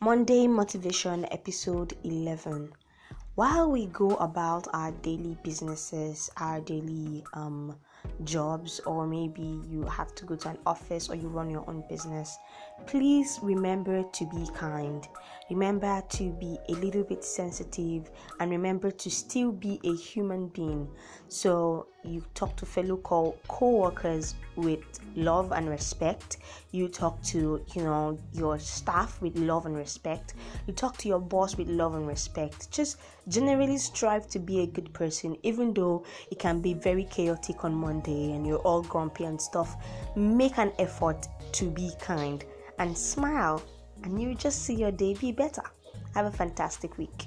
Monday Motivation Episode 11. While we go about our daily businesses, our daily um, jobs, or maybe you have to go to an office or you run your own business, please remember to be kind. Remember to be a little bit sensitive and remember to still be a human being. So you talk to fellow co workers with love and respect. You talk to you know your staff with love and respect. You talk to your boss with love and respect. Just generally strive to be a good person, even though it can be very chaotic on Monday and you're all grumpy and stuff. Make an effort to be kind and smile, and you just see your day be better. Have a fantastic week.